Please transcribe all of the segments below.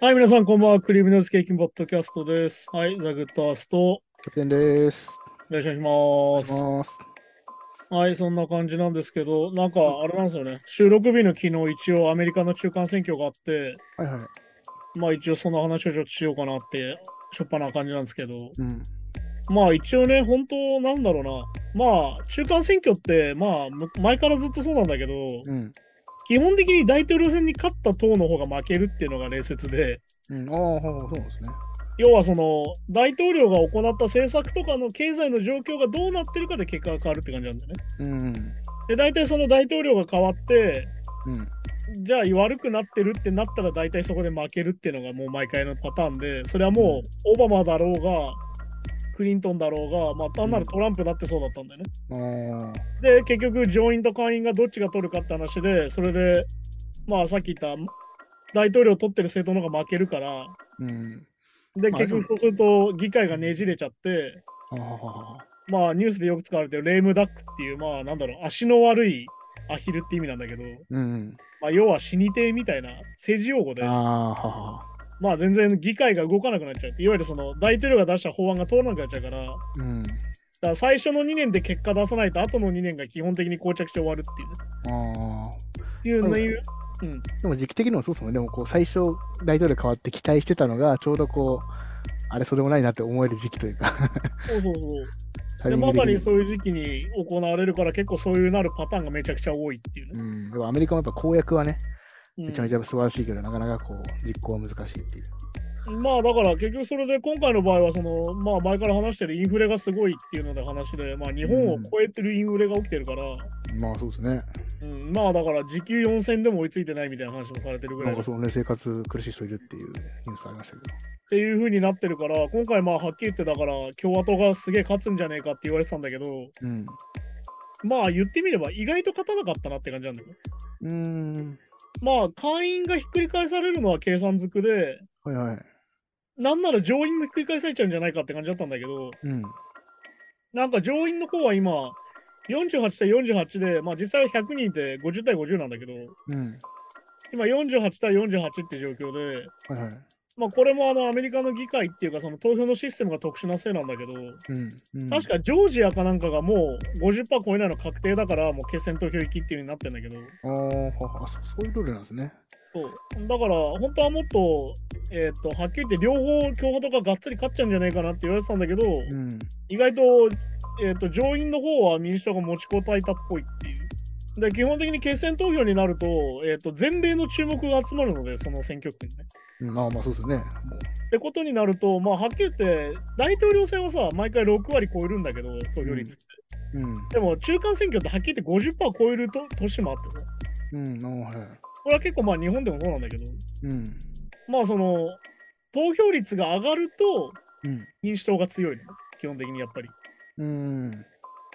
はい、皆さん、こんばんは。クリームノイズケーキンポッドキャストです。はい、ザ・グッドアースト、おキャプテンです。願いしおます。願いします。はい、そんな感じなんですけど、なんか、あれなんですよね。収録日の昨日、一応アメリカの中間選挙があって、はいはい。まあ一応その話をちょっとしようかなって、しょっぱな感じなんですけど、うん。まあ一応ね、本当なんだろうな。まあ、中間選挙って、まあ、む前からずっとそうなんだけど、うん。基本的に大統領選に勝った党の方が負けるっていうのが礼節で、うん。ああ、そうですね。要はその大統領が行った政策とかの経済の状況がどうなってるかで結果が変わるって感じなんだよね。うん。で、大体その大統領が変わって、うん。じゃあ悪くなってるってなったら大体そこで負けるっていうのがもう毎回のパターンで、それはもうオバマだろうが、クリントンだろうが、まあ単なるトランプだってそうだったんだよね。ああ。で、結局上院と下院がどっちが取るかって話で、それで、まあさっき言った大統領を取ってる政党の方が負けるから、うん。で、まあ結局そうすると議会がねじれちゃって。まあニュースでよく使われてるレームダックっていう、まあなんだろう、足の悪いアヒルって意味なんだけど、うん。まあ要は死に手みたいな政治用語で。まあ全然議会が動かなくなっちゃうって、いわゆるその大統領が出した法案が通らなくなっちゃうから、だかうん。ら最初の2年で結果出さないと、後の2年が基本的に膠着して終わるっていうね。ああ。っていうねいううん、でも時期的にもそうですもんね。でもこう、最初、大統領変わって期待してたのが、ちょうどこう、あれ、そうでもないなって思える時期というか。そうそうそう。でまさにそういう時期に行われるから、結構そういうなるパターンがめちゃくちゃ多いっていうね。うん。でもアメリカもやっぱ公約はね、うんめちゃめちゃ素晴らしいけど、なかなかこう、実行は難しいっていう。まあだから結局それで今回の場合はそのまあ前から話してるインフレがすごいっていうので話でまあ日本を超えてるインフレが起きてるから、まあそうですね。うん、まあだから時給4000でも追いついてないみたいな話もされてるぐらっないんかそうね、生活苦しい人いるっていうニュースありましたけど。ていう風になってるから今回まあはっきり言ってだから共和党がすげえ勝つんじゃねえかって言われてたんだけどうん。まあ言ってみれば意外と勝たなかったなって感じなんだよね。うーん。まあ会員がひっくり返されるのは計算づくではいはい。なんなら上院もひっくり返されちゃうんじゃないかって感じだったんだけどうん。なんか上院の方は今、48対48で、まあ実際は100人って50対50なんだけど、うん。今48対48って状況で、はいはい。まあこれもあのアメリカの議会っていうかその投票のシステムが特殊なせいなんだけど、うん。うん、確かジョージアかなんかがもう50%超えないの確定だからもう決選投票行きっていう風になってんだけど、あーははそそういうルールなんですね。そう。だから本当はもっと、えっ、と、はっきり言って両方共和党ががっつり勝っちゃうんじゃないかなって言われてたんだけど、うん。意外と,、えー、と上院の方は民主党が持ちこたえたっぽいっていう。で基本的に決選投票になると,、えー、と全米の注目が集まるので、その選挙区にね。うんまあまあそうですよね。もってことになると、まあ、はっきり言って、大統領選はさ、毎回6割超えるんだけど、投票率って。う。うん。でも、中間選挙ってはっきり言って50%超えると年もあってさ。うん。はい。これは結構まあ日本でもそうなんだけど、うん。まあその、投票率が上がるとうん。民主党が強いの、基本的にやっぱり。うん。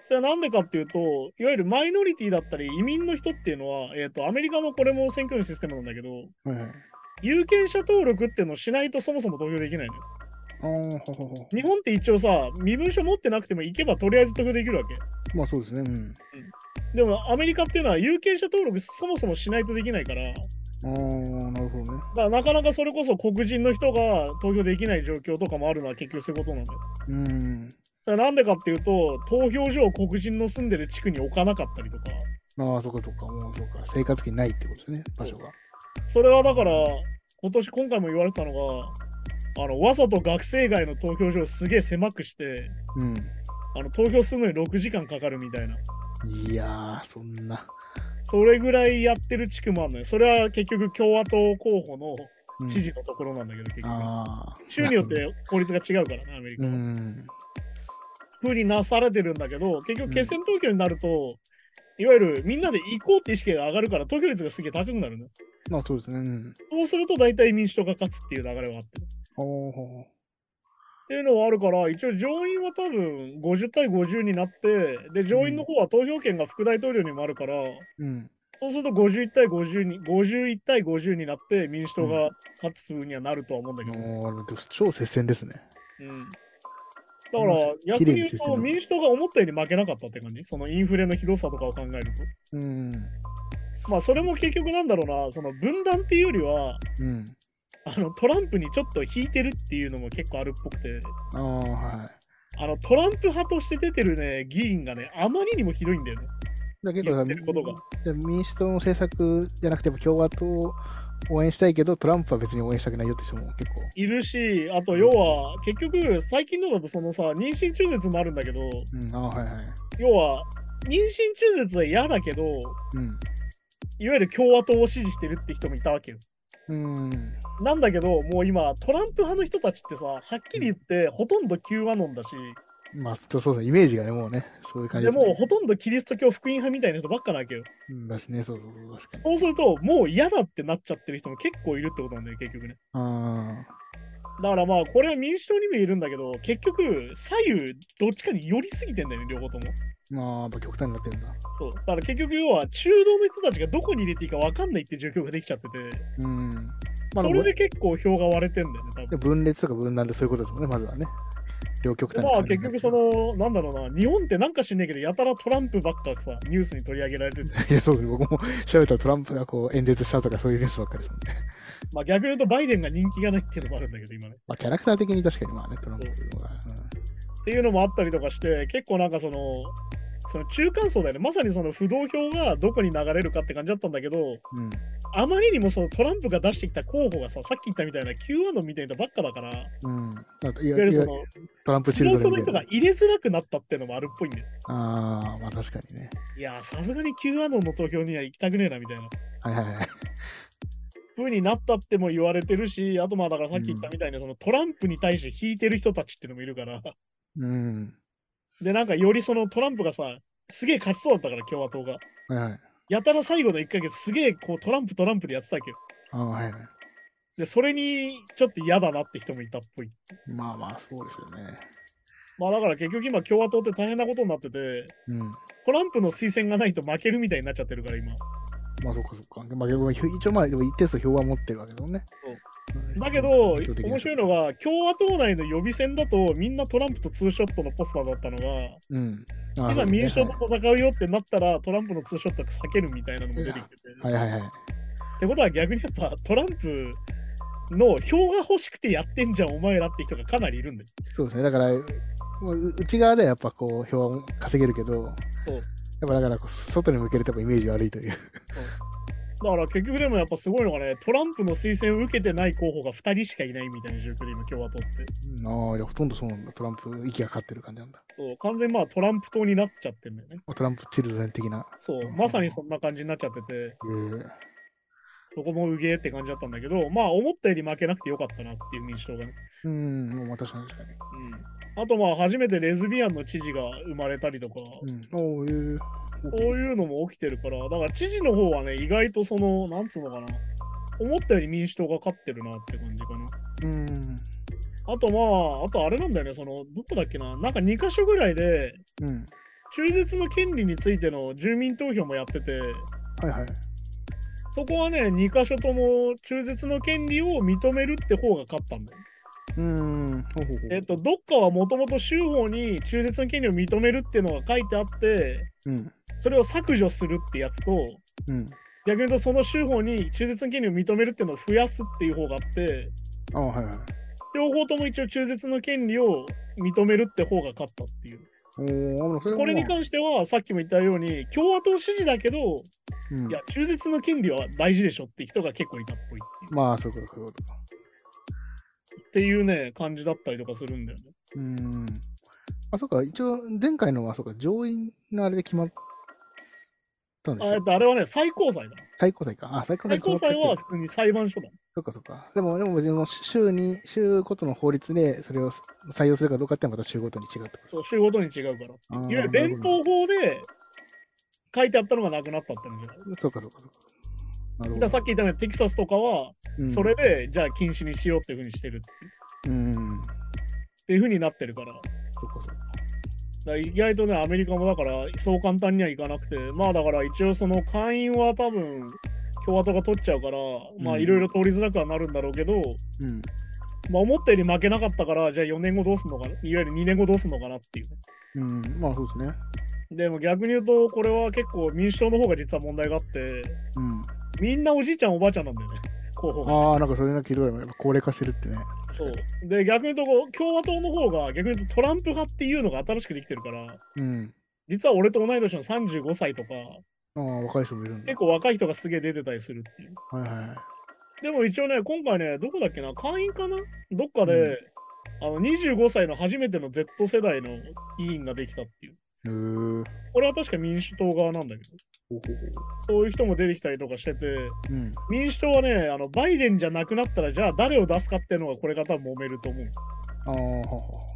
それはなんでかっていうと、いわゆるマイノリティだったり移民の人っていうのは、えっ、と、アメリカのこれも選挙のシステムなんだけど、はいはい。有権者登録っていうのをしないとそもそも投票できないのよ。日本って一応さ、身分証持ってなくても行けばとりあえず投票できるわけ。まあそうですね。うん。でもアメリカっていうのは有権者登録そもそもしないとできないから、だかああ、なるほどね。らなかなかそれこそ黒人の人が投票できない状況とかもあるのは結局そういうことなんだよ。うん。それはなんでかっていうと、投票所を黒人の住んでる地区に置かなかったりとか、ああ、そっかそっか。もうそうか。生活圏ないってことですね。場所が。それはだから、今年、今回も言われたのが、あのわざと学生街の投票所をすげえ狭くして、うん。あの投票するのに6時間かかるみたいな。いやー、そんな。それぐらいやってる地区もあるのよ。それは結局共和党候補のうん知事のところなんだけど、結局。ああ。州によって法律が違うからね、アメリカうは。ん。ふうになされてるんだけど、結局決選投票になると、いわゆるみんなで行こうって意識が上がるから投票率がすげえ高くなるの。まあそうですね。うん。そうすると大体民主党が勝つっていう流れはあって。っていうのはあるから、一応上院は多分50対50になって、で、上院の方は投票権が副大統領にもあるから、う。うん。そうすると51対50に、51対50になって民主党が勝つにはなるとは思うんだけど。もう超接戦ですね。うん。だから逆に言うと民主党が思ったより負けなかったって感じ？そのインフレのひどさとかを考えると。うん。まあそれも結局なんだろうな、その分断っていうよりは、うん。あのトランプにちょっと引いてるっていうのも結構あるっぽくて、ああ、はい。あのトランプ派として出てるね、議員がね、あまりにもひどいんだよね。だ結構さ言ってることがじゃあ民主党の政策じゃなくても共和党を応援したいけど、トランプは別に応援したくないよって人も結構。いるし、あと要は、結局、最近のだとそのさ、妊娠中絶もあるんだけど、うん、ああ、はいはい。要は、妊娠中絶は嫌だけど、うん。いわゆる共和党を支持してるって人もいたわけよ。うん。なんだけど、もう今、トランプ派の人たちってさ、はっきり言って、ほとんど Q アノンだし、まあ、ちょっとそうだ、イメージがね、もうね、そういう感じでね。もうほとんどキリスト教福音派みたいな人ばっかなわけよ。うん、だしね、そうそうそう、確かに。そうすると、もう嫌だってなっちゃってる人も結構いるってことなんだよ、結局ね。あだからまあ、これは民主党にもいるんだけど、結局、左右、どっちかに寄りすぎてんだよね、両方とも。あ、まあ、やっぱ極端になってるんだ。そう。だから結局、要は、中道の人たちがどこに入れていいか分かんないって状況ができちゃってて、うん。まあ、それで結構票が割れてんだよね、多で分。分裂とか分断でそういうことですもんね、まずはね。両極端まあ結局その、なんだろうな、日本ってなんか知んないけど、やたらトランプばっかさ、ニュースに取り上げられてて、いや、そうです。僕も調べたらトランプがこう演説したとかそういうニュースばっかりですもんね。まあ逆に言うとバイデンが人気がないっていうのもあるんだけど、今ね。まあ、キャラクター的に確かにまあね、トランプは。っていうのもあったりとかして、結構なんかその、その中間層だよね。まさにその不動票がどこに流れるかって感じだったんだけど、うん。うん。あまりにもそのトランプが出してきた候補がさ、さっき言ったみたいな Q アノンみたいな人ばっかだから、いわうん。あといやゆるそのトランプチ不ルド動票の人が。入れづらくなったっていうのもあるっぽいんだよ。ああ、まあ確かにね。いやー、さすがに Q アノンの投票には行きたくねえなみたいな。はいはいはい。風になったっても言われてるし、あとまあだからさっき言ったみたいな、そのトランプに対して引いてる人たちっていうのもいるから、うん。で、なんかよりそのトランプがさ、すげえ勝ちそうだったから、共和党が。はいはい。やたら最後の1ヶ月、すげえこうトランプトランプでやってたわけよ。ああ、はいはい。で、それにちょっと嫌だなって人もいたっぽい。まあまあ、そうですよね。まあだから結局今共和党って大変なことになってて、うん。トランプの推薦がないと負けるみたいになっちゃってるから今。まあそっかそっか。まあ、一応まあ、でも一定数票は持ってるわけだもんね。だけど、面白いのが、共和党内の予備選だとみんなトランプとツーショットのポスターだったのが、うん。いざ民主党と戦うよってなったら、トランプのツーショット避けるみたいなのも出てきてて。はいはいはい。ってことは逆にやっぱトランプの票が欲しくてやってんじゃん、お前らって人がかなりいるんだよ。そうですね。だから、内側ではやっぱこう、票は稼げるけど、そう。やっぱだから外に向けるとやっぱイメージ悪いという。だから結局でもやっぱすごいのがね、トランプの推薦を受けてない候補が2人しかいないみたいな状況で今、共和党って。ああ、いやほとんどそうなんだ。トランプ、息がかかってる感じなんだ。そう、完全にまあトランプ党になっちゃってんだよね。トランプチルドレン的な。そう、まさにそんな感じになっちゃってて、えーそこもうげーって感じだったんだけど、まあ思ったより負けなくてよかったなっていう民主党がね。うん、まあ確かに確かに。うん。あとまあ初めてレズビアンの知事が生まれたりとか、うん。そういうのも起きてるから、だから知事の方はね、意外とその、なんつうのかな、思ったより民主党が勝ってるなって感じかな。うん。あとまあ、あとあれなんだよね、その、どこだっけな、なんか2箇所ぐらいで、うん。中絶の権利についての住民投票もやってて、はいはい。そこはね、2箇所とも中絶の権利を認めるって方が勝ったんだよ。うん。えっと、どっかはもともと州法に中絶の権利を認めるっていうのが書いてあって、うん。それを削除するってやつと、うん。逆に言うとその州法に中絶の権利を認めるっていうのを増やすっていう方があって、ああ、はいはい。両方とも一応中絶の権利を認めるって方が勝ったっていう。これにま関してはさっきも言ったように共和党支持だけど、あうんいや中絶の権利は大事でしょって人が結構いたっぽいまあ、そういうこと、そういうこと。っていうね感じだったりとかするんだよね。うん。あ、そうか、一応、前回のは、そうか、上院のあれで決まったんですよ。あえっとあれはね最高裁だ。最高裁か。あ、最高裁最高裁は普通に裁判所だ。そうか、そうか。でも、でも別に州に、州ごとの法律でそれを採用するかどうかってのはまた州ごとに違うってことそう州ごとに違うから。いわゆる連邦法で書いてあったのがなくなったってんじゃないそうか、そうか、そうか。ださっき言ったようにテキサスとかは、うんそれで、じゃあ禁止にしようっていうふうにしてるっていううん。っていうふうになってるから。そうか、そうか。ら意外とね、アメリカもだから、そう簡単にはいかなくて、まあだから一応その会員は多分、共和党が取っちゃうから、まあうんいろいろ通りづらくはなるんだろうけど、うん。まあ思ったより負けなかったから、じゃあ4年後どうすんのかな、いわゆる2年後どうすんのかなっていう。うん。まあ、そうですね。でも逆に言うと、これは結構民主党の方が実は問題があって、うん。みんなおじいちゃん、おばあちゃんなんだよね、候補が。ああ、なんかそれが聞いたっぱ高齢化してるってね。そうで、逆に言うとこう、共和党の方が逆に言うとトランプ派っていうのが新しくできてるから、うん。実は俺と同い年の35歳とか、ああ、若い人もいるんだ結。構若い人がすげえ出てたりするっていう。はいはい。でも一応ね、今回ね、どこだっけな、会員かな？どっかで、あの25歳の初めての Z 世代の委員ができたっていう。これは確か民主党側なんだけど、ほうほうほそういう人も出てきたりとかしてて、う。うん。民主党はね、あのバイデンじゃなくなったら、じゃあ誰を出すかっていうのがこれから多分揉めると思う。ああ、はは。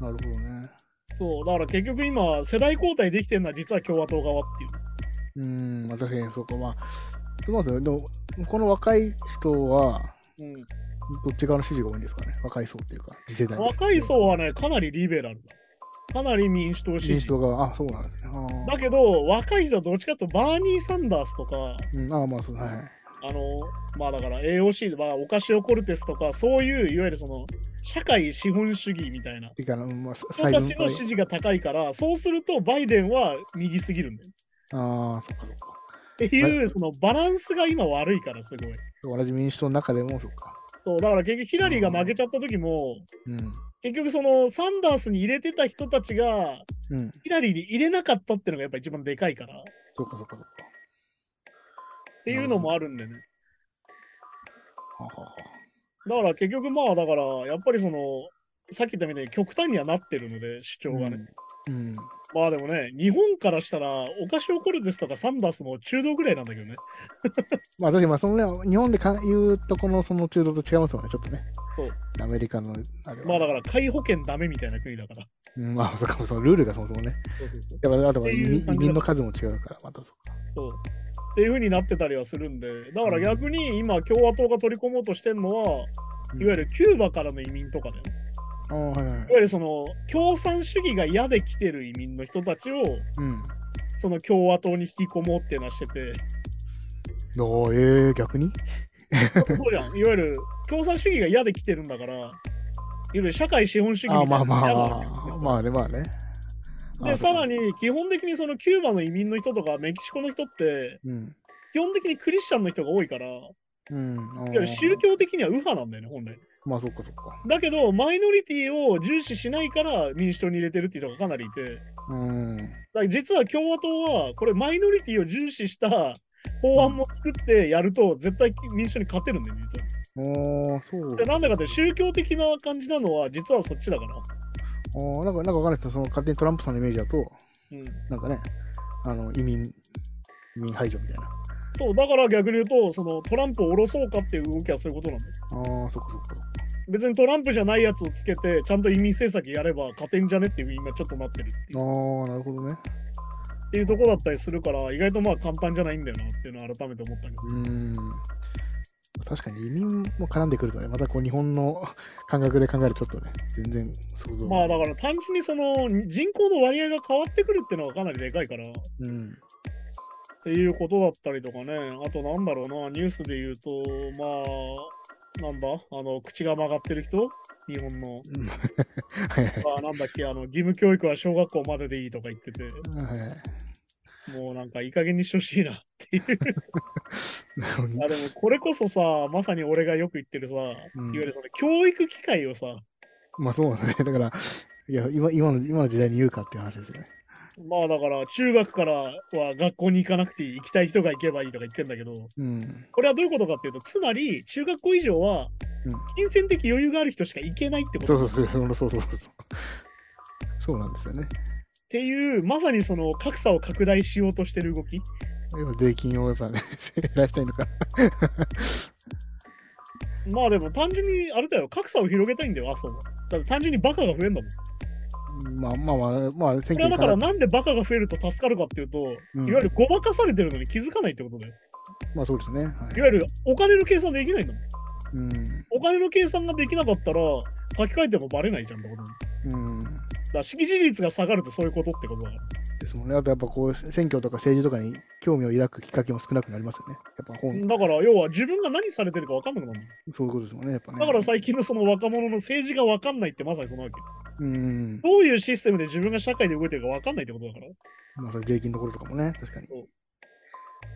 なるほどね。そう、だから結局今、世代交代できてるのは実は共和党側っていう。うーん、まあ確かにそうか。まあ、そうなんですよ。でも、この若い人は、うん、どっち側の支持が多いんですかね。若い層っていうか、次世代の若い層はね、かなりリベラルだ。かなり民主党支持民主。党側、あ、そうなんですね。だけど、若い人はどっちかというとバーニー・サンダースとか、うん、ああ、まあそう、はい。あの、まあだから AOC、まあ、オカシオ・コルテスとか、そういう、いわゆるその、社会資本主義みたいな。てか、うんまあ、人たちの。支持が高いから、そうするとバイデンは右すぎるんだよ。ああ、そっかそっか。っていう、そのバランスが今悪いから、すごい。同じ民主党の中でも、そっか。そう、だから結局ヒラリーが負けちゃった時も、うん。結局そのサンダースに入れてた人たちが、うん。ヒラリーに入れなかったっていうのがやっぱ一番でかいから、っそっかそっかそっか。ていうのもあるんでね。はははだから結局まあ、だから、やっぱりその、さっき言ったみたいに極端にはなってるので、主張がね。うん。まあでもね、日本からしたら、オカシオ・コルテスとかサンダースも中道ぐらいなんだけどね。まあ、まあ、そのね、日本でか言うとこのその中道と違いますよね、ちょっとね。そう。アメリカの、あれは。まあだから、皆保険ダメみたいな国だから。うん、まあ、そっか、そのルールがそもそもね。そうそうそう。やっぱ、あと移民の数も違うから、またそっか。そう。っていう風になってたりはするんで、だから逆に今、共和党が取り込もうとしてるのは、うんいわゆるキューバからの移民とかだよはいはいいわゆるその共産主義が嫌で来てる移民の人たちをうん。その共和党に引き込もうっていうのはしてて、おーえー、逆に？そうじゃん。いわゆる共産主義が嫌で来てるんだから、いわゆる社会資本主義あみたいなまあまのが嫌なわけあ、まあね、まあね。で、さらに。に基本的にそのキューバの移民の人とかメキシコの人って、うん。基本的にクリスチャンの人が多いから、いわうん。ゆる宗教的には右派なんだよね、本来。まあ、そっかそっか。だけど、マイノリティを重視しないから民主党に入れてるっていう人がかなりいて、うん。だから実は共和党は、これマイノリティを重視した法案も作ってやると、絶対民主党に勝てるんだよ、実は。おー、そう。でなんだかって宗教的な感じなのは、実はそっちだから。おーなんか、なんかわかんないですけど、その勝手にトランプさんのイメージだと、うん、なんかね、あの、移民、移民排除みたいな。そうだから逆に言うと、そのトランプを下ろそうかっていう動きはそういうことなんだよ。ああ、そっかそっか。別にトランプじゃないやつをつけて、ちゃんと移民政策やれば勝てんじゃねっていう今ちょっとなってるっていうああ、なるほどね。っていうとこだったりするから、意外とまあ簡単じゃないんだよなっていうのを改めて思ったけど。うーん。確かに移民も絡んでくるとね、またこう日本の感覚で考えるとちょっとね、全然想像。まあだから単純にその人口の割合が変わってくるっていうのがかなりでかいから、っうん。ていうことだったりとかね、あとなんだろうな、ニュースで言うと、まあ、なんだ、あの、口が曲がってる人？日本の。あなんだっけ、あの、義務教育は小学校まででいいとか言ってて。もうなんかいい加減にしてほしいなっていう。あでもこれこそさ、まさに俺がよく言ってるさ、うん。いわゆるその教育機会をさ、まあそうだね。だから、いや今今の今の時代に言うかっていう話ですよね。まあだから中学からは学校に行かなくていい、行きたい人が行けばいいとか言ってんだけど、うん。これはどういうことかっていうと、つまり中学校以上はうん金銭的余裕がある人しか行けないってことっそうそうそう、そうそうそうそう。そうなんですよね。ていう、まさにその格差を拡大しようとしてる動き。税金をやっぱね、減らしたいのか。まあでも単純にあれだよ、格差を広げたいんだよ、麻生は。だ単純にバカが増えるんだもん。まあまあまあ、まあ、選これはだから挙なんでバカが増えると助かるかっていうと、うんいわゆるごまかされてるのに気づかないってことだよ。まあそうですね。はいいわゆるお金の計算できないんだもん。うん。お金の計算ができなかったら、書き換えてもバレないじゃんってことに。うん。から識字率が下がるとそういうことってことだ。ですもんね。あとやっぱこう、選挙とか政治とかに興味を抱くきっかけも少なくなりますよね。やっぱ本、だから、要は自分が何されてるか分かんなくなるのそういうことですもんね。やっぱね。だから最近のその若者の政治が分かんないってまさにそのわけ。うん。どういうシステムで自分が社会で動いてるか分かんないってことだから。まあ、それ税金のところとかもね、確かに。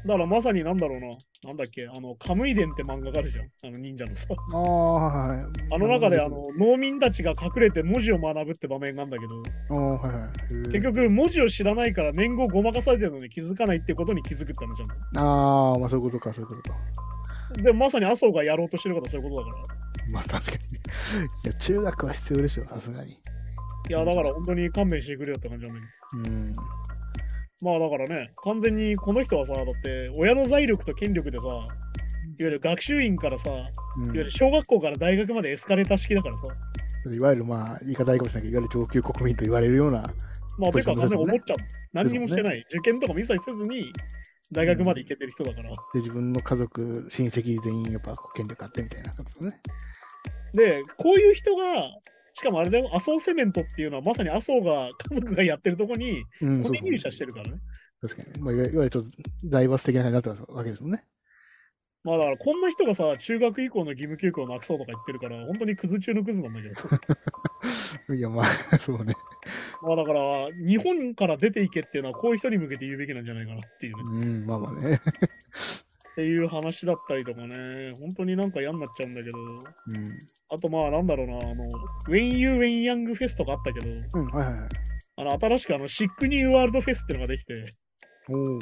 だからまさになんだろうな。なんだっけ、あの、カムイ伝って漫画があるじゃん。あの忍者のさ。ああ、はいはい。あの中であの農民たちが隠れて文字を学ぶって場面があるんだけど、ああ、はいはい。結局文字を知らないから年号ごまかされてるのに気づかないってことに気づくって話なああ、まあそういうことか、そういうことか。の。で、まさに麻生がやろうとしてることはそういうことだから。まあ確かに。いや、中学は必要でしょ、さすがに。いや、だから本当に勘弁してくれよって感じなんだけど。うん。まあだからね、完全にこの人はさ、だって親の財力と権力でさ、いわゆる学習院からさ、いわうんゆる小学校から大学までエスカレーター式だからさ、いわゆるまあ、言い方ありかもしれないけど、いわゆる上級国民と言われるような、まあ、てか、完全に思っちゃう。何にもしてない。受験とかも一切せずに、大学まで行けてる人だから。で、自分の家族、親戚全員やっぱ権力あってみたいな感じですよね。で、こういう人が、しかもあれだよ、麻生セメントっていうのはまさに麻生が家族がやってるとこにうん、コネ入社してるからね。そう確かに。まあ、いわゆるちょっと財閥的な感じになってますわけですもんね。まあだからこんな人がさ、中学以降の義務教育をなくそうとか言ってるから、本当にクズ中のクズなんだけど。いや、まあ、そうね。まあだから、日本から出ていけっていうのはこういう人に向けて言うべきなんじゃないかなっていうね。うん、まあまあね。っていう話だったりとかね、本当になんか嫌になっちゃうんだけど、うん。あとまあなんだろうな、あの、ウェイン・ユー・ウェイン・ヤング・フェスとかあったけど、うん、はいはいはい。あの、新しくあの、シック・ニュー・ワールド・フェスっていうのができて、おお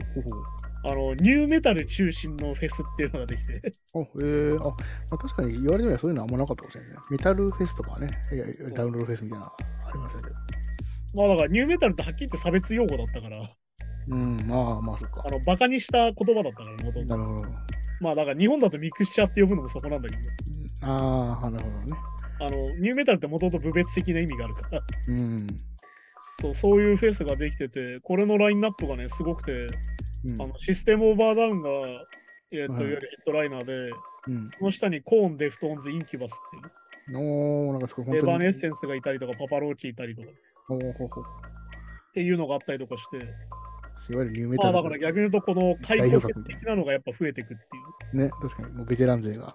あの、ニューメタル中心のフェスっていうのができて、う。あ、えー、あ、まあ、確かに言われてみればそういうのあんまなかったかもしれないね。メタルフェスとかはね、ダウンロードフェスみたいなのありましたけど。まあだからニューメタルってはっきり言って差別用語だったから、うん、まあまあ、そっかあ。の、バカにした言葉だったから、もともと。なるほど。まあだから日本だとミクスチャーって呼ぶのもそこなんだけど、ああ、なるほどね。あの、ニューメタルってもともと部別的な意味があるから、うん。そう、そういうフェスができてて、これのラインナップがね、すごくて、うんあのシステムオブアダウンが、えっ、と、はいいわゆるヘッドライナーで、うん。その下にコーン、デフトーンズ、インキュバスっていう、おー、なんかすごい。エバーネッセンスがいたりとか、パパローチいたりとか、っおーほうほうていうのがあったりとかして、いわゆるニューメまあタル。だから逆に言うと、この開放フェス的なのがやっぱ増えていくっていう。ね、確かに、もうベテラン勢が。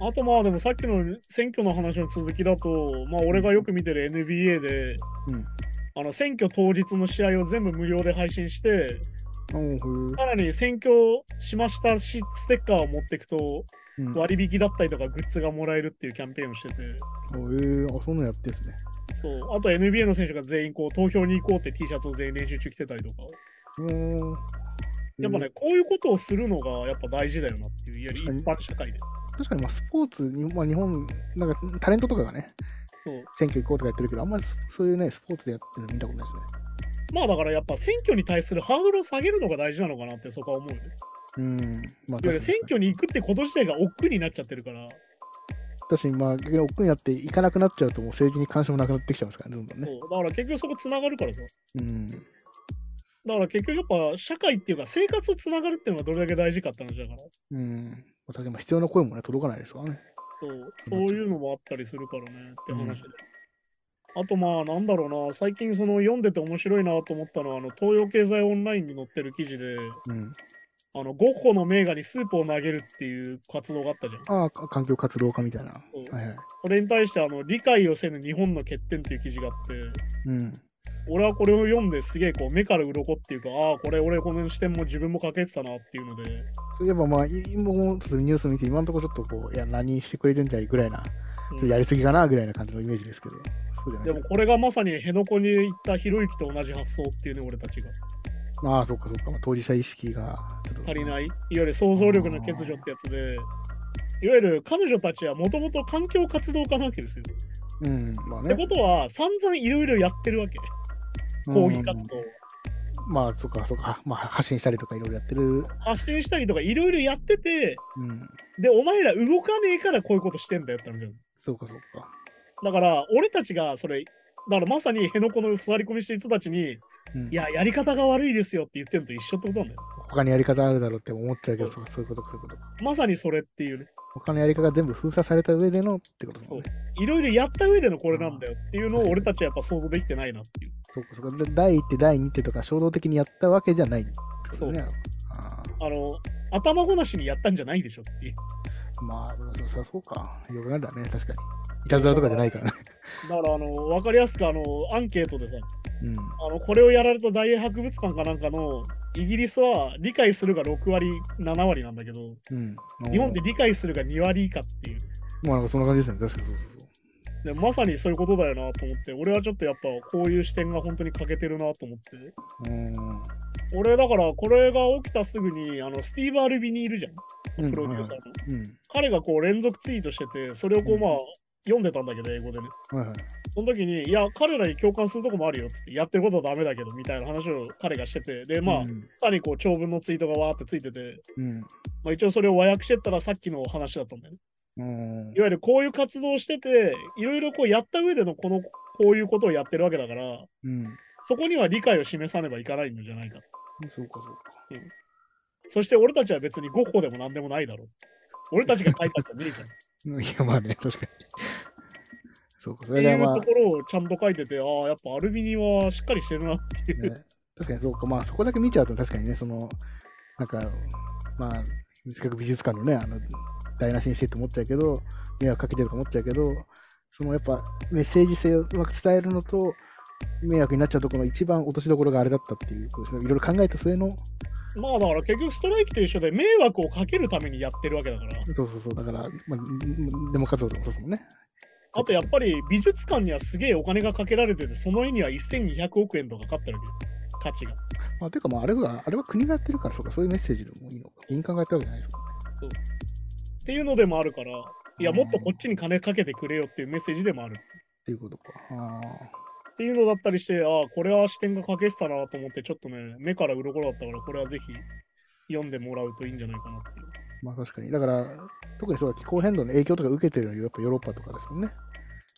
あとまあでもさっきの選挙の話の続きだと、まあ俺がよく見てる NBA で、うん。あの選挙当日の試合を全部無料で配信して、さらに選挙しましたしステッカーを持っていくとうん。割引だったりとかグッズがもらえるっていうキャンペーンをしてて、おえー、あ、そんなのやってんすね。そう、あと NBA の選手が全員こう投票に行こうって T シャツを全員練習中着てたりとか、うーん。やっぱね、こういうことをするのがやっぱ大事だよなっていう、いわゆる一確般社会で。確かに、まあ、スポーツに、まあ、日本、なんか、タレントとかがね、そう選挙行こうとかやってるけど、あんまりそそういうね、スポーツでやってるの見たことないですね。まあだからやっぱ選挙に対するハードルを下げるのが大事なのかなってそこは思うよね。うん。まあ、選挙に行くってこと自体が億劫になっちゃってるから、確かに、まあ、逆に奥になって行かなくなっちゃうと、もう政治に関心もなくなってきちゃいますからね、どんどんね。そうだから結局そこつながるからさ。うん。だから結局やっぱ社会っていうか生活をつながるっていうのがどれだけ大事かって話だから。うん。まあ、確かに必要な声もね、届かないですからね。そうそういうのもあったりするからねって話で。あとまあなんだろうな、最近その読んでて面白いなと思ったのは、あの東洋経済オンラインに載ってる記事で、うん。あのゴッホの名画にスープを投げるっていう活動があったじゃん。ああ、か環境活動家みたいな。そうはいはい。それに対してあの理解をせぬ日本の欠点っていう記事があって、うん。俺はこれを読んですげえこう目から鱗っていうか、ああ、これ俺この視点も自分もかけてたなっていうので、そういえばまあ、い今もちょっとニュース見て、今のところちょっとこう、いや、何してくれてんじゃいぐらいな、ちょっとやりすぎかなぐらいな感じのイメージですけど、そうじゃないでもこれがまさに辺野古に行ったひろゆきと同じ発想っていうね、俺たちが。ああ、そっかそっか、まあ、当事者意識が足りない、いわゆる想像力の欠如ってやつで、いわゆる彼女たちはもともと環境活動家なわけですよ。うん、まあってね。ことは、散々いろいろやってるわけ。抗議活動まあ、そっかそっか、まあ、発信したりとかいろいろやってる。発信したりとかいろいろやってて、うん、で、お前ら動かねえからこういうことしてんだよって話だよそうかそうか。だから、俺たちがそれ、だからまさに辺野古の座り込みしてる人たちに、うん、いや、やり方が悪いですよって言ってるのと一緒ってことなんだよ。他にやり方あるだろうって思っちゃうけど、そうそういうことそういうこと。まさにそれっていうね。他のやり方が全部封鎖された上でのってことですそうもんね。いろいろやった上でのこれなんだよっていうのを俺たちはやっぱ想像できてないなっていう。そうか、そうか。で第1手、第2手とか衝動的にやったわけじゃないってことそう。あの、頭ごなしにやったんじゃないでしょっていう。ーまあ、そうそうそうか。よくあるだね、確かに。いたずらとかじゃないからね。だから、あの、わかりやすく、あの、アンケートでさ、うん。あの、これをやられた大英博物館かなんかの、イギリスは理解するが6割、7割なんだけど、うん。日本って理解するが2割以下っていう。まあ、なんかそんな感じですね。確かにそうそうそう。でまさにそういうことだよなと思って、俺はちょっとやっぱこういう視点が本当に欠けてるなと思って。うーん。俺だからこれが起きたすぐに、あの、スティーブ・アルビニいるじゃん。うんプロデューサーの。うん。彼がこう連続ツイートしてて、それをこうまあ、読んでたんだけど、英語でね。はいはい。その時に、いや、彼らに共感するとこもあるよっつって、やってることはダメだけど、みたいな話を彼がしてて、で、まあ、うん。さらにこう長文のツイートがわーってついてて、うん。まあ、一応それを和訳してったらさっきの話だったんだよね。うんいわゆるこういう活動をしてて、いろいろこうやった上でのこの、こういうことをやってるわけだから、うん。そこには理解を示さねばいかないんじゃないか。そうか、そうか。そして俺たちは別にゴッホでも何でもないだろう。俺たちが書いたんじゃねえじゃん。いや、まあね、確かに。そうか、それでまあところをちゃんと書いてて、ああ、やっぱアルビニはしっかりしてるなっていう。ね、確かにそうか、まあそこだけ見ちゃうと確かにね、その、なんか、まあ、せっかく美術館のね、あの、台無しにしてって思っちゃうけど、迷惑かけてると思っちゃうけど、そのやっぱメッセージ性をうまく伝えるのと、迷惑になっちゃうところの一番落としどころがあれだったっていうことですね、いろいろ考えた末の、まあだから結局ストライキと一緒で迷惑をかけるためにやってるわけだから。そうそうそう、だから、まあ、デモ活動とかもそうですもんね。あとやっぱり美術館にはすげえお金がかけられてて、その絵には1200億円とかかかってるわけよ。価値が。まあ、ていうか、まあ、あれは、あれは国がやってるから、そうか、そういうメッセージでもいいのか。民間がやってるわけじゃないですもんね。っていうのでもあるから、いや、もっとこっちに金かけてくれよっていうメッセージでもある。っていうことか。あっていうのだったりして、ああ、これは視点が欠けてたなと思って、ちょっとね、目から鱗だったから、これはぜひ読んでもらうといいんじゃないかなっていう。ーまあ、確かに。だから、特にそうだ気候変動の影響とか受けてるのはやっぱヨーロッパとかですもんね。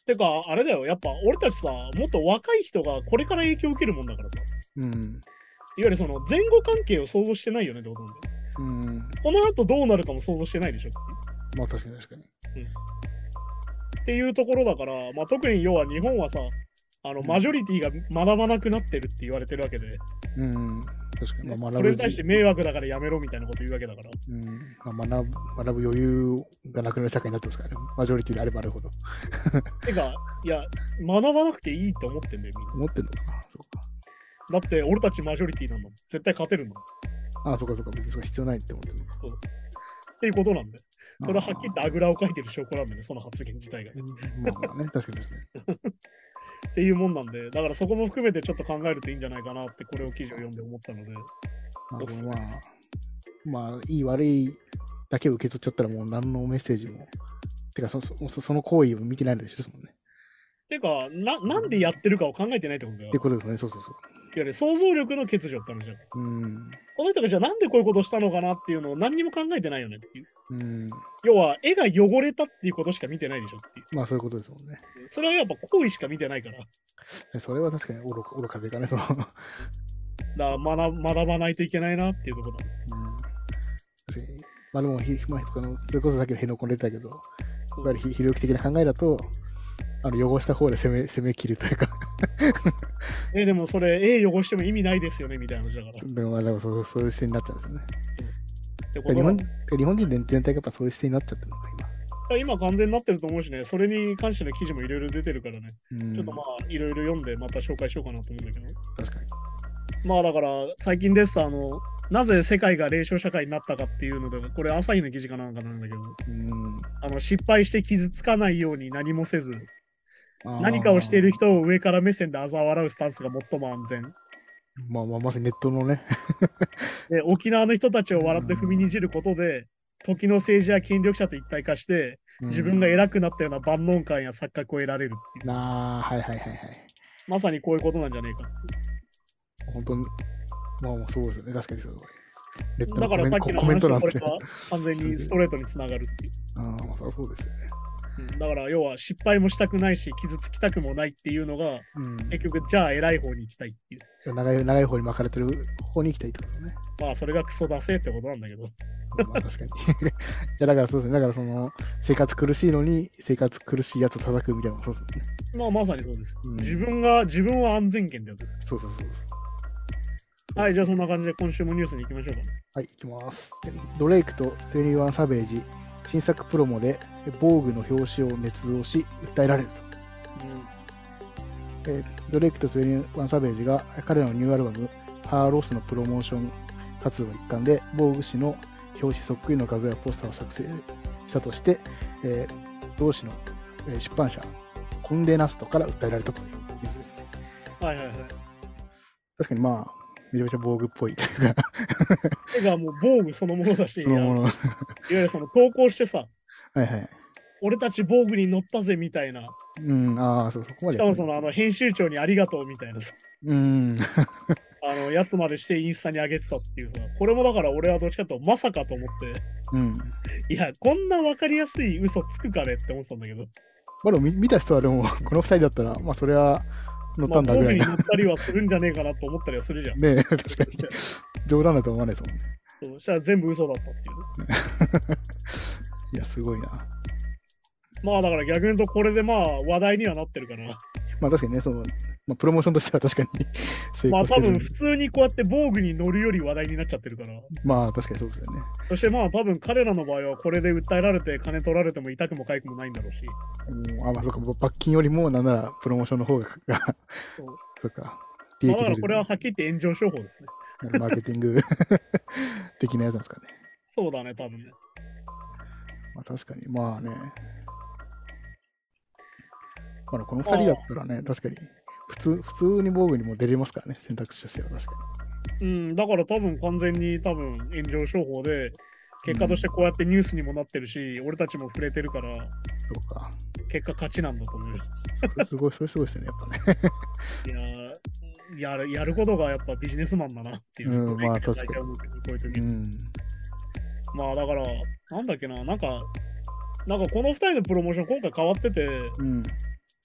てか、あれだよ、やっぱ俺たちさ、もっと若い人がこれから影響を受けるもんだからさ、いわうん。ゆるその前後関係を想像してないよねってことなんだよ。うん。この後どうなるかも想像してないでしょっていうまあ、確かに確かに。っていうところだから、まあ、特に要は日本はさ、あのうんマジョリティが学ばなくなってるって言われてるわけで、うん。確かに。まあ、学ぶそれに対して迷惑だからやめろみたいなこと言うわけだから。うんまあ、学ぶ学ぶ余裕がなくなる社会になってますからね。マジョリティであればあるほど。てか、いや、学ばなくていいと思ってんだよ、みんな。思ってんのかな。そうか。だって俺たちマジョリティなんだもん。絶対勝てるんだもん。ああ、そうかそうか。別に必要ないって思ってるのか。そう。っていうことなんで。それははっきり言ってあぐらをかいてる証拠なんでね、その発言自体がね。うんまあまあね、確かにですね。っていうもんなんで、だからそこも含めてちょっと考えるといいんじゃないかなって、これを記事を読んで思ったので。まあ、まあ、いい悪いだけを受け取っちゃったらもう何のメッセージも。てかそ、そそその行為を見てないのでしょですもんね。てかな、なんでやってるかを考えてないってことだよ。ってことですね。そうそうそう。いわゆる想像力の欠如って話じゃん。うん。この人がじゃあなんでこういうことをしたのかなっていうのを何にも考えてないよねっていう。うん。要は、絵が汚れたっていうことしか見てないでしょっていう。まあそういうことですもんね。それはやっぱ行為しか見てないから。それは確かに愚か愚かというかね、その、うん。だから学学ばないといけないなっていうところだ。確かに。まあでも、ひまあ、それこそさっきの辺野古出たけど、そうやっぱりひひろゆき的な考えだと、あの汚した方で攻め攻め切るというか、え、でもそれ、絵汚しても意味ないですよねみたいな話だから。っでもそうそういう視点になっちゃうんですよね。てことな日本日本人全体がやっぱそういう視点になっちゃってるのか、今完全になってると思うしね、それに関しての記事もいろいろ出てるからね、今。うん、ちょっとまあ、いろいろ読んでまた紹介しようかなと思うんだけど。確かに。まあだから、最近です、あの、なぜ世界が霊障社会になったかっていうので、これ朝日の記事かなんかなんだけど、うんあの失敗して傷つかないように何もせず、何かをしている人を上から目線で嘲笑うスタンスが最も安全。まあまあ、まさにネットのね。で、沖縄の人たちを笑って踏みにじることで、時の政治や権力者と一体化して、自分がうん偉くなったような万能感や錯覚を得られるっていう。なあ、はいはいはいはい。まさにこういうことなんじゃねえか。本当に、まあまあそうですよね。確かにそうネットのだからさっきのコメン話ト欄って。とこれが完全にストレートにつながるっていう。ああ、まあそうですよね。うんだから要は失敗もしたくないし傷つきたくもないっていうのがうん。結局じゃあ偉い方に行きたいっていう長い長い方に巻かれてる方に行きたいってことね。まあそれがクソだせってことなんだけどまあ確かに。いやだからそうですね。だからその生活苦しいのに生活苦しいやつを叩くみたいなそうですね。まあまさにそうです、うん自分が自分は安全圏ってやつですそうそうそうそう。はいじゃあそんな感じで今週もニュースに行きましょうかねはい、いきます。ドレイクと21サベージ、新作プロモで防具の表紙を捏造し、訴えられると。えードレイクと21サベージが彼らのニューアルバム、ハーロスのプロモーション活動の一環で、防具紙の表紙そっくりの画像やポスターを作成したとして、えー同誌のえー出版社、コンデナストから訴えられたというニュースですね。はいはいはい確かにまあ、めちゃめちゃ防具っぽいというか、てかもう防具そのものだし、そのもの。いわゆるその投稿してさ、はいはい。俺たち防具に乗ったぜみたいな、うん、ああ、そう、そこまで。しかもそのあの編集長にありがとうみたいなさ、うん。あのやつまでしてインスタに上げてたっていうさ、これもだから俺はどっちかというとまさかと思って、うん。いや、こんな分かりやすい嘘つくかねって思ってたんだけど、まあでも見見た人はでも、この二人だったら、まあそれは乗っまあ、たんだぐらいな。防具に乗ったりはするんじゃねえかなと思ったりはするじゃん。ねえ、確かに。冗談だと思わないですもんね。そうそしたら全部嘘だったっていうね。いや、すごいな。まあだから逆に言うとこれでまあ話題にはなってるから、まあ確かにね、その、まあ、プロモーションとしては確かに 成まあ多。分普通にこうやって防具に乗るより話題になっちゃってるから、まあ確かにそうですよね。そしてまあ多分彼らの場合はこれで訴えられて金取られても痛くも痒くもないんだろうし、うん、あ、まあそうか、罰金よりもなんならプロモーションの方が、そう。そうか。まあ、だからこれははっきり言って炎上商法ですね。マーケティング 的なやつなんですかね。そうだね、多分ね。まあ確かに、まあね。まあこの二人だったらね、確かに、普通、普通に防具にも出れますからね、選択肢としては確かうん、だから多分完全に多分炎上商法で、結果としてこうやってニュースにもなってるし、俺たちも触れてるから、に。そうか。結果勝ちなんだと思うよ。それすごい、それすごいですよね、やっぱね。いやーやる、やることがやっぱビジネスマンだなっていう。うんまあ確かにこういう時うん。まあだから、なんだっけな、なんか、なんかこの2人のプロモーション今回変わってて、うん。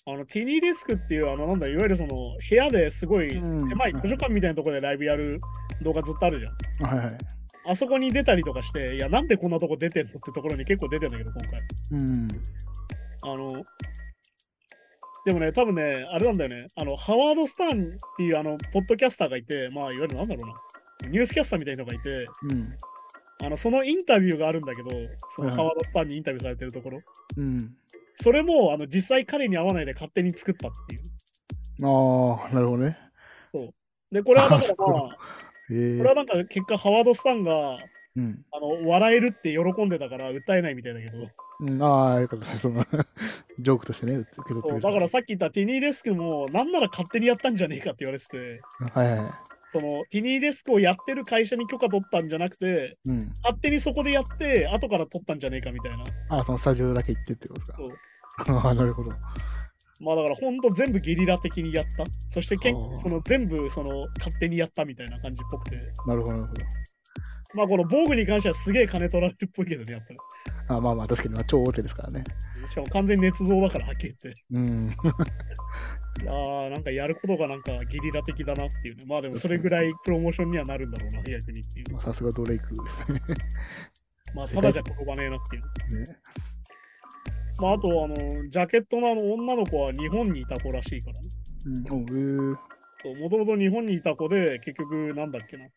あの、ティニーデスクっていう、あの、なんだ、いわゆるその、部屋ですごいうん狭い図書館みたいなところでライブやる動画ずっとあるじゃん。はいはい。あそこに出たりとかして、いや、なんでこんなとこ出てんのってところに結構出てんだけど、今回。うん。あの、でもね、多分ね、あれなんだよね、あの、ハワード・スターンっていう、あの、ポッドキャスターがいて、まあ、いわゆるなんだろうな、ニュースキャスターみたいなのがいて、うん。あの、そのインタビューがあるんだけど、そのはいハワード・スターンにインタビューされてるところ、うん。それも、あの、実際彼に会わないで勝手に作ったっていう。ああ、なるほどね。そう。で、これはだからまあ、ええこれはなんか結果、ハワード・スタンが、うん。あの、笑えるって喜んでたから訴えないみたいだけど、うん、ああ、よかったですね。その、ジョークとしてね、受け取ってそう、だからさっき言ったティニーデスクも、なんなら勝手にやったんじゃねえかって言われてて、はいはい。その、ティニーデスクをやってる会社に許可取ったんじゃなくて、うん。勝手にそこでやって、後から取ったんじゃねえかみたいな。ああ、そのスタジオだけ行ってってことですか。そうああ、なるほど。まあだから本当全部ゲリラ的にやった。そしてけんはあその全部その勝手にやったみたいな感じっぽくて。なるほど、なるほど。まあこの防具に関してはすげえ金取られるっぽいけどね、やっぱり。あまあまあ、確かに、まあ、超大手ですからね。しかも完全に捏造だからはっきり言って。うん。いやーなんかやることがなんかゲリラ的だなっていうね。まあでもそれぐらいプロモーションにはなるんだろうな、逆にっていう。まあさすがドレイクですね。まあただじゃ転ばねえなっていう。ねまああとあの、ジャケットのあの女の子は日本にいた子らしいからね。うん、もともと日本にいた子で、結局なんだっけな。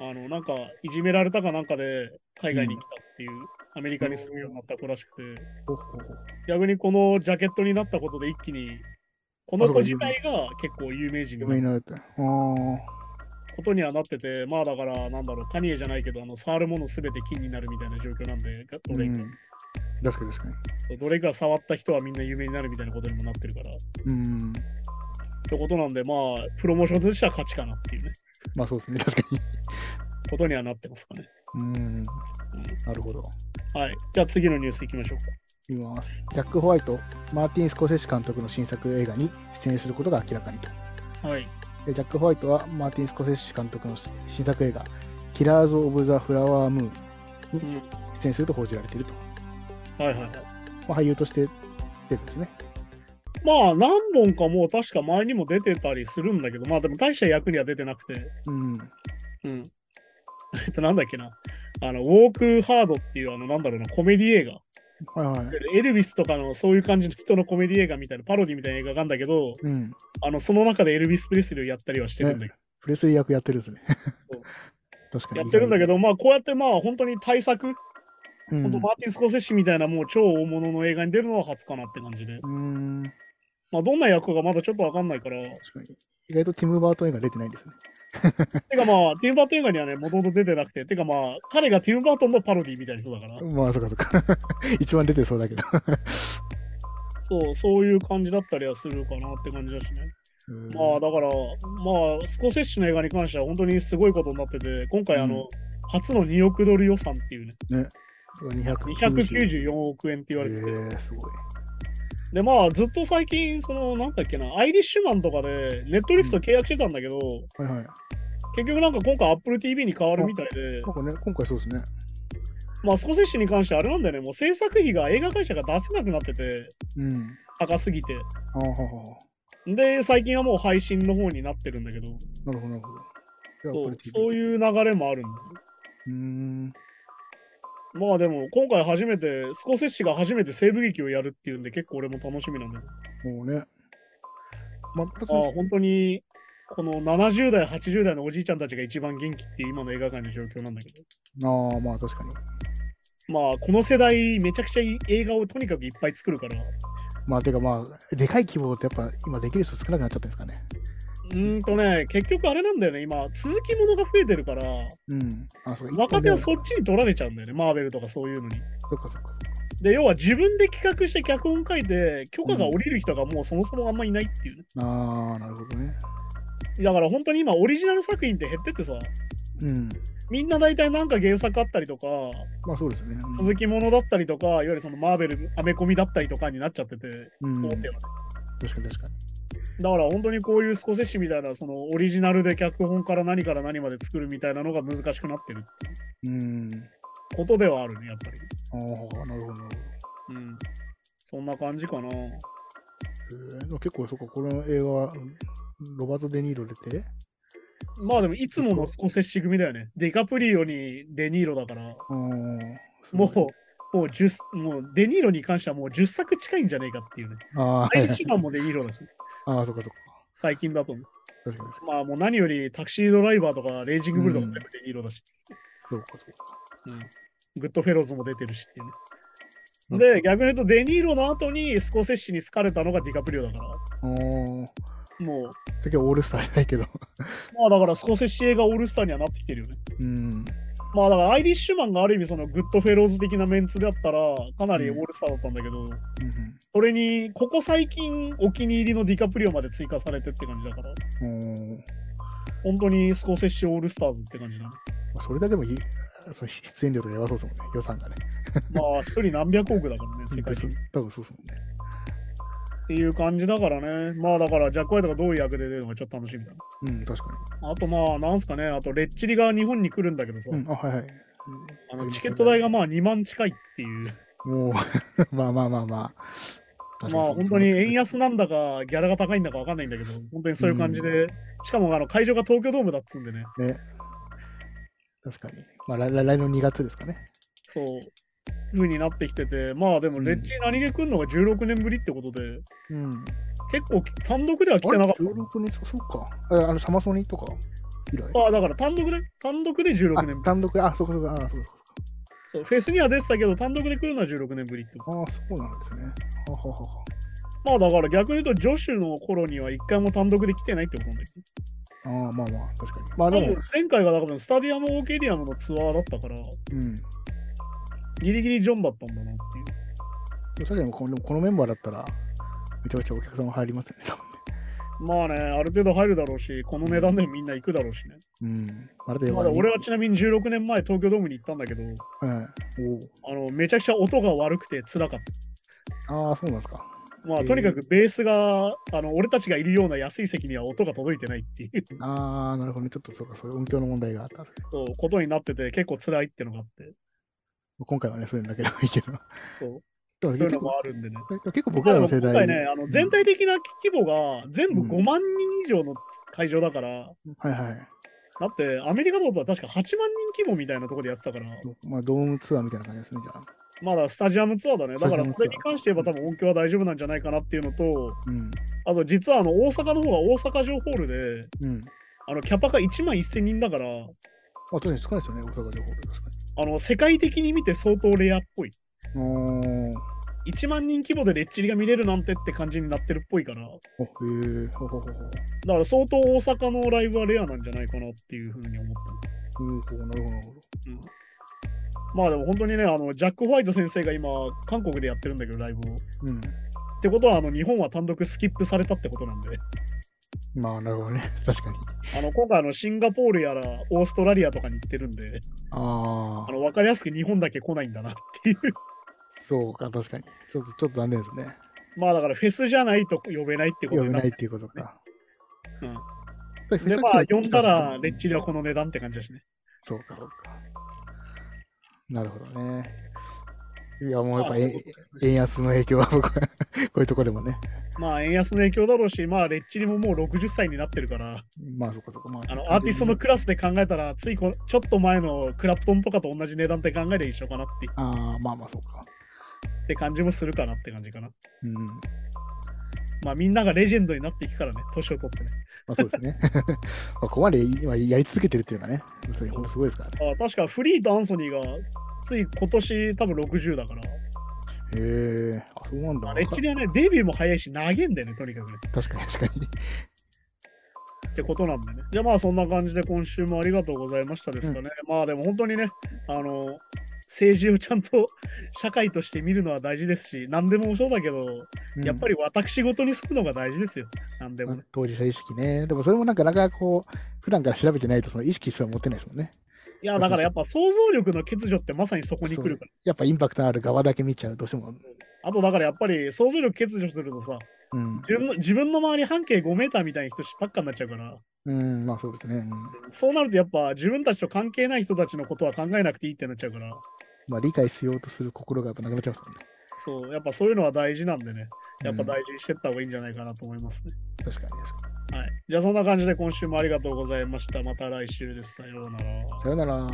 あの、なんか、いじめられたかなんかで海外に来たっていう、アメリカに住むようになった子らしくて、逆にこのジャケットになったことで一気に、この子自体が結構有名人になる有名になれた。あことにはなってて、まあだから、なんだろう、カニエじゃないけど、あの、触るものすべて金になるみたいな状況なんで、あ。ドレイク、うん。確かに確かに。そうドレイクが触った人はみんな有名になるみたいなことにもなってるから、うん。そういうことなんで、まあ、プロモーションとしては勝ちかなっていうね、まあそうですね、確かに。ことにはなってますかね。うん。なるほど。はい。じゃあ次のニュースいきましょうか。見ます。ジャック・ホワイト、マーティン・スコセッシ監督の新作映画に出演することが明らかにと。はい。でジャック・ホワイトはマーティン・スコセッシ監督の新作映画、キラーズ・オブ・ザ・フラワームーンうん。出演すると報じられていると。はいはいはい。まあ、俳優として出るんですね。まあ、何本かもう確か前にも出てたりするんだけど、まあでも大した役には出てなくて、うん。うん。えっと、なんだっけな。あの、ウォークハードっていう、あの、なんだろうな、コメディ映画。はいはい。エルヴィスとかのそういう感じの人のコメディ映画みたいな、パロディみたいな映画があるんだけど、うん。あの、その中でエルヴィス・プレスリーをやったりはしてるんだけど、プレスリー役やってるんですね。確かに。やってるんだけど、まあ、こうやってまあ、本当に大作、うん、本当マーティン・スコセッシみたいなもう超大物の映画に出るのは初かなって感じで、うーん。まあ、どんな役かまだちょっとわかんないから。意外とティム・バートン映画出てないんですね。てかまあ、ティム・バートン映画にはね、もともと出てなくて、てかまあ、彼がティム・バートンのパロディみたいな人だから、まあ、そっかそっか。一番出てそうだけど。そう、そういう感じだったりはするかなって感じだしね。うんまあ、だから、まあ、スコセッシの映画に関しては本当にすごいことになってて、今回あの、うん初の2億ドル予算っていうね、294 294億円って言われてて、えー、すごい。で、まあ、ずっと最近、その、なんだっけな、アイリッシュマンとかで、ネットリスト契約してたんだけど、はいはい。結局なんか今回 Apple TV に変わるみたいで、なんかね、今回そうですね。まあ、スコセッシに関してはあれなんだよね、もう制作費が映画会社が出せなくなってて、うん。高すぎて。ああ、ははは。で、最近はもう配信の方になってるんだけど、なるほど、なるほど。そうそういう流れもあるんだよ。うーん。まあでも、今回初めて、スコセッシが初めて西部劇をやるっていうんで、結構俺も楽しみなんだけもうね。まあ、本当に、この70代、80代のおじいちゃんたちが一番元気っていう今の映画館の状況なんだけど、ああ、まあ確かに。まあ、この世代、めちゃくちゃいい映画をとにかくいっぱい作るから、まあ、てかまあ、でかい規模ってやっぱ今できる人少なくなっちゃったんですかね。うーんとね、結局あれなんだよね、今、続きものが増えてるから、うん。あ、そうか。若手は一そっちに取られちゃうんだよね、マーベルとかそういうのに。そっかそっかそっか。で、要は自分で企画して脚本書いて、許可が下りる人がもうそもそもあんまいないっていうね。ああ、なるほどね。だから本当に今、オリジナル作品って減っててさ、うん。みんな大体なんか原作あったりとか、まあそうですね。うん続きものだったりとか、いわゆるそのマーベル、アメコミだったりとかになっちゃってて、うん。確かに確かに。だから本当にこういうスコセッシみたいな、そのオリジナルで脚本から何から何まで作るみたいなのが難しくなってるっていううん。ことではあるね、やっぱり。ああ、なるほど。うん。そんな感じかな。えー、結構、そっか、この映画は、うんロバート・デ・ニーロ出て、まあでもいつものスコセッシ組だよね。デカプリオにデニーロだから、うん。もう、もう10、もうデニーロに関してはもう10作近いんじゃねえかっていうね。あアイリッシュマンもデニーロだし、あ、ああ、そっかそっか。最近だと思う。確かに確かまあもう何よりタクシードライバーとかレイジングブルとか全部デニーロだし、に。そうかそうか。うんグッドフェローズも出てるしっていうね。うんで、逆に言うとデニーロの後にスコセッシに好かれたのがディカプリオだから、あーもう、時はオールスターじゃないけど。まあだからスコセッシ映画オールスターにはなってきてるよね。うん。まあだからアイリッシュマンがある意味そのグッドフェローズ的なメンツだったらかなりオールスターだったんだけど、うんそれにここ最近お気に入りのディカプリオまで追加されてって感じだから、うん。うん本当にスコセッシオールスターズって感じだね。まあそれだけでもいいその出演料とかやばそうですもんね、予算がね。まあ一人何百億だからね、世界的に。っ多分そうですもんね。ていう感じだからね。まあだからジャック・ワイトがどういう役で出るのかちょっと楽しみだね。うん、確かあとまあなんすかね、あとレッチリが日本に来るんだけどさ、に。うん、あ、はいはい。あのチケット代がまあ2万近いっていう。もう、まあまあまあまあ。まあ本当に円安なんだか、ギャラが高いんだかわかんないんだけど、本当にそういう感じで、しかもあの会場が東京ドームだっつうんでね、ね。確かに。まあ来来来年の2月ですかね。そう、風になってきてて、まあでもうんレッチリ何気来るのが16年ぶりってことで、うん。結構単独では来てなかっ ?16 日か、そうか。ああの、サマソニとか以来？た。あだから単独で、単独で16あ年ぶり。単独で、あ、そうかそうか、あ、そうかそうフェスには出てたけど、単独で来るのは16年ぶりってこと。ああ、そうなんですね。はははは。まあだから逆に言うと、ジョシュの頃には一回も単独で来てないってことなんだけど。ああ、まあまあ、確かに。まあでも前回がだからスタディアム・オーケディアムのツアーだったから、うん。ギリギリジョンだったんだなっていう。確かにこのこのメンバーだったら、めちゃくちゃお客さん入りますよね、多分ね。まあね、ある程度入るだろうし、この値段でもみんな行くだろうしね。うん。あれでまだ俺はちなみに16年前東京ドームに行ったんだけど、はい。おあのめちゃくちゃ音が悪くて辛かっああ、そうなんですか。た。まあとにかくベースが、あの俺たちがいるような安い席には音が届いてないっていうああ、なるほどね。ちょっとそうか、そういう音響の問題があった。そうことになってて結構辛いってのがあって。今回はね、そういうのだけでもいいけど。そうそういうのもあるんでね。結構僕らの世代。今回ね、あの全体的な規模が全部5万人以上の会場だから、うん、はいはい。だって、アメリカだと確か8万人規模みたいなところでやってたから。まあ、ドームツアーみたいな感じですね、じゃあ。まだスタジアムツアーだね。だからそれに関して言えば多分音響は大丈夫なんじゃないかなっていうのと、うん、あと実はあの大阪の方が大阪城ホールで、うん、あのキャパが1万1000人だから、あ、確かに少ないですよね、大阪城ホールあの世界的に見て相当レアっぽい。1万人規模でレッチリが見れるなんてって感じになってるっぽいから。へえ。だから相当大阪のライブはレアなんじゃないかなっていうふうに思った。うん、なるほど、なるほど。うんまあでも本当にね、あのジャック・ホワイト先生が今、韓国でやってるんだけど、ライブを。うん、ってことは、あの日本は単独スキップされたってことなんで。まあ、なるほどね。確かに。あの今回あの、シンガポールやらオーストラリアとかに行ってるんで、ああの分かりやすく日本だけ来ないんだなっていう。そうか、確かに。ちょっと、ちょっと残念ですね。まあだからフェスじゃないと呼べないってこと呼べないっていうことか。うん。で、まあ、呼んだら、レッチリはこの値段って感じだしね。そうか、そうか。なるほどね。いや、もうやっぱ、円安の影響は、僕は こういうところでもね。まあ、円安の影響だろうし、まあ、レッチリももう60歳になってるから、まあ、そこそこ。まあ、あのアーティストのクラスで考えたら、ついこちょっと前のクラプトンとかと同じ値段って考えりゃ一緒かなってああ、まあまあ、そうか。って感じもするかなって感じかな。うん。まあみんながレジェンドになっていくからね、年を取ってね。まあそうですね。まあここまで今やり続けてるっていうかね、本当すごいですからね。あ確かフリーとアンソニーがつい今年多分60だから。へえ、あ、そうなんだ。レッチリはね、デビューも早いし、投げんだよね、とにかくね。確かに確かに。ってことなんでね。じゃあまあそんな感じで今週もありがとうございましたですかね。うん、まあでも本当にね、あの、政治をちゃんと社会として見るのは大事ですし、何でもそうだけど、うん、やっぱり私事にするのが大事ですよ。何でも、ね、当事者意識ね。でもそれもなんかなかなかこう、普段から調べてないとその意識すら持ってないですもんね。いや、だからやっぱ想像力の欠如ってまさにそこに来るから。やっぱインパクトのある側だけ見ちゃう、どうしても。あとだからやっぱり想像力欠如するとさ、うん、自分の自分の周り半径5メーターみたいな人ばっかになっちゃうから。うん、まあそうですね、うん。そうなるとやっぱ自分たちと関係ない人たちのことは考えなくていいってなっちゃうから。まあ、理解しようとする心がやっぱなくなっちゃいますもんね。そう、やっぱそういうのは大事なんでね、やっぱ大事にしていった方がいいんじゃないかなと思いますね。うん、確かに確かに。はい。じゃあそんな感じで今週もありがとうございました。また来週です。さようなら。さようなら。